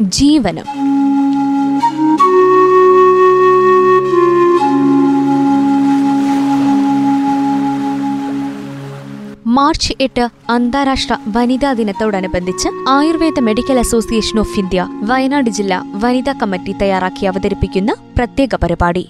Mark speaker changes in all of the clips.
Speaker 1: ജീവനം. March എട്ട് അന്താരാഷ്ട്ര വനിതാ ദിനത്തോടനുബന്ധിച്ച് Ayurveda medical association of India Wayanad ജില്ലാ വനിതാ കമ്മിറ്റി തയ്യാറാക്കി അവതരിപ്പിക്കുന്ന പ്രത്യേക പരിപാടി.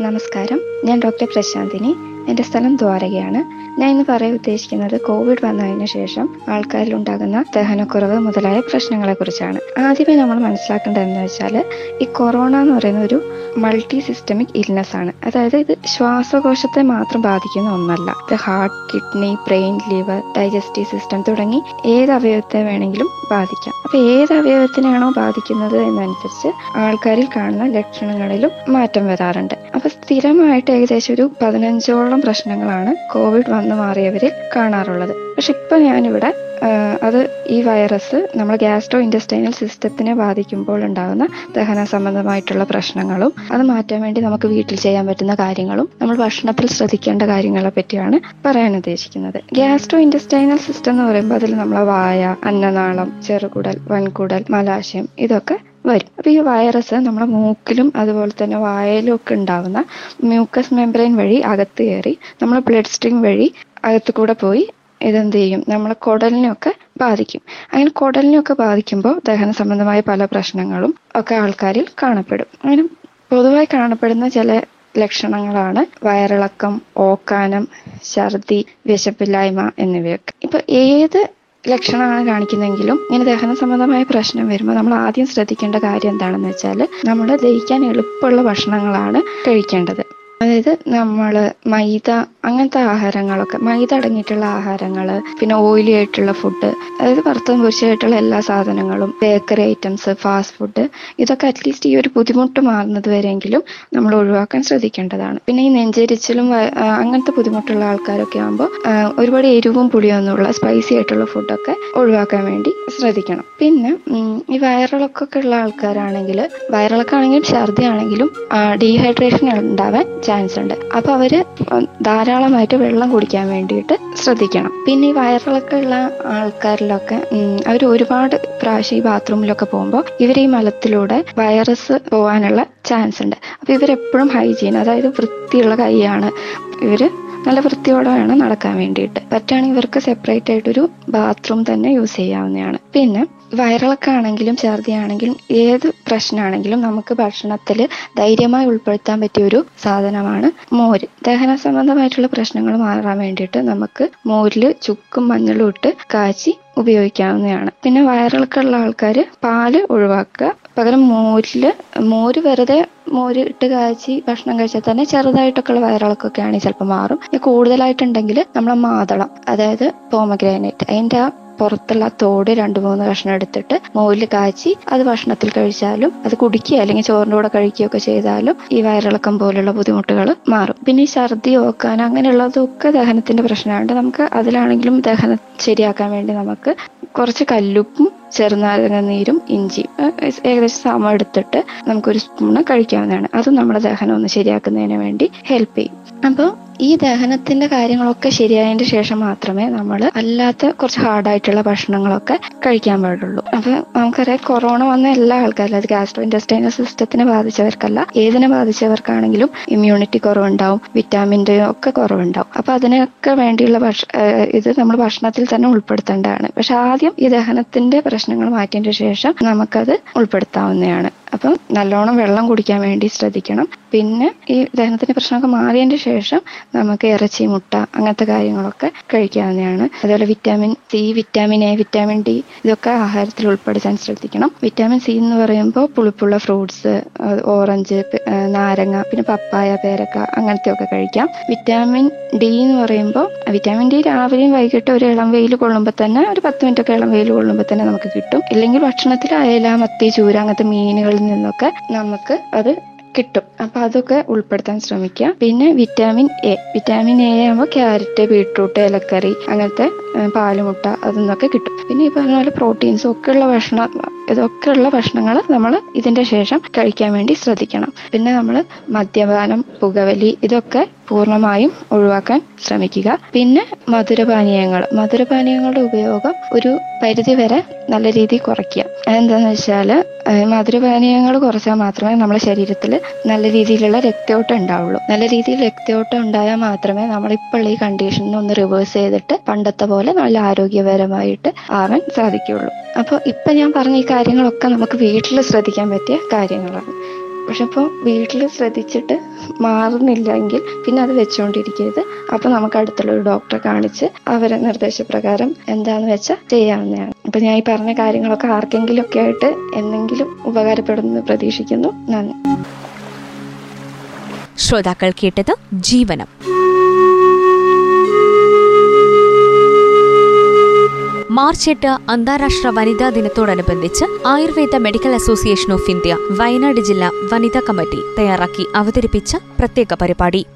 Speaker 2: നമസ്കാരം. ഞാൻ ഡോക്ടർ പ്രശാന്തിനി എന്റെ സ്ഥലം ദ്വാരകയാണ്. ഞാൻ ഇന്ന് പറയാൻ ഉദ്ദേശിക്കുന്നത് കോവിഡ് വന്നതിന് ശേഷം ആൾക്കാരിൽ ഉണ്ടാകുന്ന ദഹനക്കുറവ് മുതലായ പ്രശ്നങ്ങളെ കുറിച്ചാണ് ആദ്യമേ നമ്മൾ മനസ്സിലാക്കേണ്ടതെന്ന് വെച്ചാൽ ഈ കൊറോണ എന്ന് പറയുന്ന ഒരു മൾട്ടി സിസ്റ്റമിക് ഇൽനെസ് ആണ് അതായത് ഇത് ശ്വാസകോശത്തെ മാത്രം ബാധിക്കുന്ന ഒന്നല്ല. ഇത് heart kidney brain liver digestive system തുടങ്ങി ഏത് അവയവത്തെ വേണമെങ്കിലും ബാധിക്കാം. അപ്പൊ ഏത് അവയവത്തിനാണോ ബാധിക്കുന്നത് എന്നനുസരിച്ച് ആൾക്കാരിൽ കാണുന്ന ലക്ഷണങ്ങളിലും മാറ്റം വരാറുണ്ട്. അപ്പൊ സ്ഥിരമായിട്ട് ഏകദേശം ഒരു പതിനഞ്ചോളം പ്രശ്നങ്ങളാണ് കോവിഡ് വന്നു മാറിയവരിൽ കാണാറുള്ളത്. പക്ഷെ ഇപ്പൊ ഞാനിവിടെ അത് ഈ വൈറസ് നമ്മൾ ഗ്യാസ്ട്രോ ഇൻഡസ്റ്റൈനൽ സിസ്റ്റത്തിനെ ബാധിക്കുമ്പോൾ ഉണ്ടാകുന്ന ദഹന സംബന്ധമായിട്ടുള്ള പ്രശ്നങ്ങളും അത് മാറ്റാൻ വേണ്ടി നമുക്ക് വീട്ടിൽ ചെയ്യാൻ പറ്റുന്ന കാര്യങ്ങളും നമ്മൾ ഭക്ഷണത്തിൽ ശ്രദ്ധിക്കേണ്ട കാര്യങ്ങളെ പറ്റിയാണ് പറയാൻ ഉദ്ദേശിക്കുന്നത്. ഗ്യാസ്ട്രോ ഇൻഡസ്റ്റൈനൽ സിസ്റ്റം എന്ന് പറയുമ്പോൾ അതിൽ നമ്മളെ വായ അന്നനാളം ചെറുകുടൽ വൻകുടൽ മലാശയം ഇതൊക്കെ വരും. അപ്പൊ ഈ വൈറസ് നമ്മുടെ മൂക്കിലും അതുപോലെ തന്നെ വായയിലും ഒക്കെ ഉണ്ടാവുന്ന മ്യൂക്കസ് മെമ്പറൈൻ വഴി അകത്ത് കയറി നമ്മളെ ബ്ലഡ് സ്ട്രീം വഴി അകത്ത് കൂടെ പോയി ഇതെന്ത് ചെയ്യും? നമ്മളെ കുടലിനെയൊക്കെ ബാധിക്കും. അങ്ങനെ കുടലിനെയൊക്കെ ബാധിക്കുമ്പോൾ ദഹന സംബന്ധമായ പല പ്രശ്നങ്ങളും ഒക്കെ ആൾക്കാരിൽ കാണപ്പെടും. അങ്ങനെ പൊതുവായി കാണപ്പെടുന്ന ചില ലക്ഷണങ്ങളാണ് വയറിളക്കം ഓക്കാനം ഛർദി വിശപ്പില്ലായ്മ എന്നിവയൊക്കെ. ഇപ്പൊ ഏത് ലക്ഷണമാണ് കാണിക്കുന്നതെങ്കിലും ഇങ്ങനെ ദഹന സംബന്ധമായ പ്രശ്നം വരുമ്പോൾ നമ്മൾ ആദ്യം ശ്രദ്ധിക്കേണ്ട കാര്യം എന്താണെന്ന് വെച്ചാൽ നമ്മൾ ദഹിക്കാൻ എളുപ്പമുള്ള ഭക്ഷണങ്ങളാണ് കഴിക്കേണ്ടത്. അതായത് നമ്മൾ മൈദ അങ്ങനത്തെ ആഹാരങ്ങളൊക്കെ മൈദ അടങ്ങിയിട്ടുള്ള ആഹാരങ്ങൾ പിന്നെ ഓയിലി ആയിട്ടുള്ള ഫുഡ് അതായത് വറുത്തതും പൊരിച്ചതായിട്ടുള്ള എല്ലാ സാധനങ്ങളും ബേക്കറി ഐറ്റംസ് ഫാസ്റ്റ് ഫുഡ് ഇതൊക്കെ അറ്റ്ലീസ്റ്റ് ഈ ഒരു ബുദ്ധിമുട്ട് മാറുന്നത് വരെയെങ്കിലും നമ്മൾ ഒഴിവാക്കാൻ ശ്രദ്ധിക്കേണ്ടതാണ്. പിന്നെ ഈ നെഞ്ചരിച്ചിലും അങ്ങനത്തെ ബുദ്ധിമുട്ടുള്ള ആൾക്കാരൊക്കെ ആകുമ്പോൾ ഒരുപാട് എരിവും പുളിയൊന്നുമുള്ള സ്പൈസി ആയിട്ടുള്ള ഫുഡൊക്കെ ഒഴിവാക്കാൻ വേണ്ടി ശ്രദ്ധിക്കണം. പിന്നെ ഈ വയറിളക്കൊക്കെ ഉള്ള ആൾക്കാരാണെങ്കിൽ വയറിളക്കാണെങ്കിലും ഛർദി ആണെങ്കിലും ഡീഹൈഡ്രേഷൻ ഉണ്ടാവാൻ ചാൻസ് ഉണ്ട്. അപ്പൊ അവർ ധാരാളമായിട്ട് വെള്ളം കുടിക്കാൻ വേണ്ടിയിട്ട് ശ്രദ്ധിക്കണം. പിന്നെ ഈ വയറിളക്കമുള്ള ആൾക്കാരിലൊക്കെ അവർ ഒരുപാട് പ്രാവശ്യം ഈ ബാത്റൂമിലൊക്കെ പോകുമ്പോൾ ഇവർ ഈ മലത്തിലൂടെ വൈറസ് പോകാനുള്ള ചാൻസ് ഉണ്ട്. അപ്പൊ ഇവരെപ്പോഴും ഹൈജീൻ അതായത് വൃത്തിയുള്ള കൈയാണ് ഇവർ നല്ല വൃത്തിയോടെ വേണം നടക്കാൻ വേണ്ടിയിട്ട്. പറ്റുകയാണെങ്കിൽ ഇവർക്ക് സെപ്പറേറ്റ് ആയിട്ടൊരു ബാത്റൂം തന്നെ യൂസ് ചെയ്യാവുന്നതാണ്. പിന്നെ വയറിളക്കം ആണെങ്കിലും ഛർദിയാണെങ്കിലും ഏത് പ്രശ്നമാണെങ്കിലും നമുക്ക് ഭക്ഷണത്തിൽ ധൈര്യമായി ഉൾപ്പെടുത്താൻ പറ്റിയ ഒരു സാധനമാണ് മോര്. ദഹന സംബന്ധമായിട്ടുള്ള പ്രശ്നങ്ങൾ മാറാൻ വേണ്ടിയിട്ട് നമുക്ക് മോരിൽ ചുക്കും മഞ്ഞളും ഇട്ട് കാച്ചി ഉപയോഗിക്കാവുന്നതാണ്. പിന്നെ വയറിളക്കമുള്ള ആൾക്കാർ പാൽ ഒഴിവാക്കുക. പകരം മോരിൽ മോര് വെറുതെ മോര് ഇട്ട് കാച്ചി ഭക്ഷണം കഴിച്ചാൽ തന്നെ ചെറുതായിട്ടൊക്കെയുള്ള വയറിളക്കൊക്കെ ആണെങ്കിൽ ചിലപ്പോൾ മാറും കൂടുതലായിട്ടുണ്ടെങ്കിൽ നമ്മളെ മാതളം അതായത് പോമഗ്രാനൈറ്റ്. അതിന്റെ ആ പുറത്തുള്ള തോട് രണ്ട് മൂന്ന് കഷ്ണം എടുത്തിട്ട് മോരിൽ കാച്ചി അത് ഭക്ഷണത്തിൽ കഴിച്ചാലും അത് കുടിക്കുക അല്ലെങ്കിൽ ചോറിന്റെ കൂടെ കഴിക്കുകയൊക്കെ ചെയ്താലും ഈ വയറിളക്കം പോലുള്ള ബുദ്ധിമുട്ടുകൾ മാറും. പിന്നെ ഈ ഛർദി ഓക്കാൻ അങ്ങനെയുള്ളതൊക്കെ ദഹനത്തിന്റെ പ്രശ്നമുണ്ട് നമുക്ക് അതിലാണെങ്കിലും ദഹനം ശരിയാക്കാൻ വേണ്ടി നമുക്ക് കുറച്ച് കല്ലുപ്പും ചെറുനാരങ്ങ നീരും ഇഞ്ചിയും ഏകദേശം സമം എടുത്തിട്ട് നമുക്കൊരു സ്പൂണ് കഴിക്കാവുന്നതാണ്. അത് നമ്മുടെ ദഹനം ഒന്ന് ശരിയാക്കുന്നതിന് വേണ്ടി ഹെൽപ്പ് ചെയ്യും. അപ്പോൾ ഈ ദഹനത്തിന്റെ കാര്യങ്ങളൊക്കെ ശരിയായതിന്റെ ശേഷം മാത്രമേ നമ്മൾ അല്ലാത്ത കുറച്ച് ഹാർഡായിട്ടുള്ള ഭക്ഷണങ്ങളൊക്കെ കഴിക്കാൻ പാടുള്ളൂ. അപ്പൊ നമുക്കറിയാം കൊറോണ വന്ന എല്ലാ ആൾക്കാരും അത് ഗാസ്ട്രോ ഇൻഡസ്ട്രൈനൽ സിസ്റ്റത്തിനെ ബാധിച്ചവർക്കല്ല ഏതിനെ ബാധിച്ചവർക്കാണെങ്കിലും ഇമ്മ്യൂണിറ്റി കുറവുണ്ടാവും വിറ്റാമിന്റെ ഒക്കെ കുറവുണ്ടാവും. അപ്പൊ അതിനൊക്കെ വേണ്ടിയുള്ള ഭക്ഷ ഇത് നമ്മൾ ഭക്ഷണത്തിൽ തന്നെ ഉൾപ്പെടുത്തേണ്ടതാണ്. പക്ഷെ ആദ്യം ഈ ദഹനത്തിന്റെ പ്രശ്നങ്ങൾ മാറ്റിയതിന് ശേഷം നമുക്കത് ഉൾപ്പെടുത്താവുന്നതാണ്. അപ്പം നല്ലോണം വെള്ളം കുടിക്കാൻ വേണ്ടി ശ്രദ്ധിക്കണം. പിന്നെ ഈ ദഹനത്തിന്റെ പ്രശ്നമൊക്കെ മാറിയതിന് ശേഷം നമുക്ക് ഇറച്ചി മുട്ട അങ്ങനത്തെ കാര്യങ്ങളൊക്കെ കഴിക്കാവുന്നതാണ്. അതുപോലെ vitamin C vitamin A vitamin D ഇതൊക്കെ ആഹാരത്തിൽ ഉൾപ്പെടുത്താൻ ശ്രദ്ധിക്കണം. വിറ്റാമിൻ സി എന്ന് പറയുമ്പോൾ പുളിപ്പുള്ള ഫ്രൂട്ട്സ് ഓറഞ്ച് നാരങ്ങ പിന്നെ പപ്പായ പേരക്ക അങ്ങനത്തെ ഒക്കെ കഴിക്കാം. വിറ്റാമിൻ ഡി എന്ന് പറയുമ്പോൾ വിറ്റാമിൻ ഡി രാവിലെയും വൈകിട്ട് ഒരു ഇളം വെയിൽ കൊള്ളുമ്പോൾ തന്നെ ഒരു പത്ത് മിനിറ്റ് ഒക്കെ ഇളം വെയിൽ കൊള്ളുമ്പോൾ തന്നെ നമുക്ക് കിട്ടും. ഇല്ലെങ്കിൽ ഭക്ഷണത്തിൽ അയല മത്തി ചൂര അങ്ങനത്തെ മീനുകളിൽ നിന്നൊക്കെ നമുക്ക് അത് കിട്ടും. അപ്പൊ അതൊക്കെ ഉൾപ്പെടുത്താൻ ശ്രമിക്കുക. പിന്നെ വിറ്റാമിൻ എ വിറ്റാമിൻ എ ആകുമ്പോൾ ക്യാരറ്റ് ബീട്രൂട്ട് ഇലക്കറി അങ്ങനത്തെ പാലുമുട്ട അതൊന്നൊക്കെ കിട്ടും. പിന്നെ ഈ പറഞ്ഞ പോലെ പ്രോട്ടീൻസും ഒക്കെ ഉള്ള ഭക്ഷണം ഇതൊക്കെ ഉള്ള ഭക്ഷണങ്ങൾ നമ്മൾ ഇതിന്റെ ശേഷം കഴിക്കാൻ വേണ്ടി ശ്രദ്ധിക്കണം. പിന്നെ നമ്മൾ മദ്യപാനം പുകവലി ഇതൊക്കെ പൂർണമായും ഒഴിവാക്കാൻ ശ്രമിക്കുക. പിന്നെ മധുരപാനീയങ്ങൾ. മധുരപാനീയങ്ങളുടെ ഉപയോഗം ഒരു പരിധി വരെ നല്ല രീതിയിൽ കുറയ്ക്കുക. എന്താണെന്ന് വെച്ചാൽ മധുരപാനീയങ്ങൾ കുറച്ചാൽ മാത്രമേ നമ്മുടെ ശരീരത്തിൽ നല്ല രീതിയിലുള്ള രക്തയോട്ടം ഉണ്ടാവുള്ളൂ. നല്ല രീതിയിൽ രക്തയോട്ടം ഉണ്ടായാൽ മാത്രമേ നമ്മളിപ്പോൾ ഈ കണ്ടീഷനിൽ ഒന്ന് റിവേഴ്സ് ചെയ്തിട്ട് പണ്ടത്തെ പോലെ നല്ല ആരോഗ്യപരമായിട്ട് ആവാൻ സാധിക്കുകയുള്ളൂ. അപ്പോൾ ഇപ്പം ഞാൻ പറഞ്ഞ ഈ കാര്യങ്ങളൊക്കെ നമുക്ക് വീട്ടിൽ ശ്രദ്ധിക്കാൻ പറ്റിയ കാര്യങ്ങളാണ്. പക്ഷെ ഇപ്പോൾ വീട്ടിൽ ശ്രദ്ധിച്ചിട്ട് മാറുന്നില്ലെങ്കിൽ പിന്നെ അത് വെച്ചുകൊണ്ടിരിക്കരുത് അപ്പോൾ നമുക്ക് അടുത്തുള്ള ഒരു ഡോക്ടറെ കാണിച്ച് അവരെ നിർദ്ദേശപ്രകാരം എന്താന്ന് വെച്ചാൽ ചെയ്യാവുന്നതാണ്. അപ്പൊ ഞാൻ ഈ പറഞ്ഞ കാര്യങ്ങളൊക്കെ ആർക്കെങ്കിലും ഒക്കെ ആയിട്ട് എന്തെങ്കിലും ഉപകാരപ്പെടുമെന്ന് പ്രതീക്ഷിക്കുന്നു. നന്ദി.
Speaker 1: ശ്രോതാക്കൾ കേട്ടത് ജീവനം. മാർച്ച് എട്ട് അന്താരാഷ്ട്ര വനിതാ ദിനത്തോടനുബന്ധിച്ച് Ayurveda medical association of India Wayanad ജില്ലാ വനിതാ കമ്മിറ്റി തയ്യാറാക്കി അവതരിപ്പിച്ച പ്രത്യേക പരിപാടി.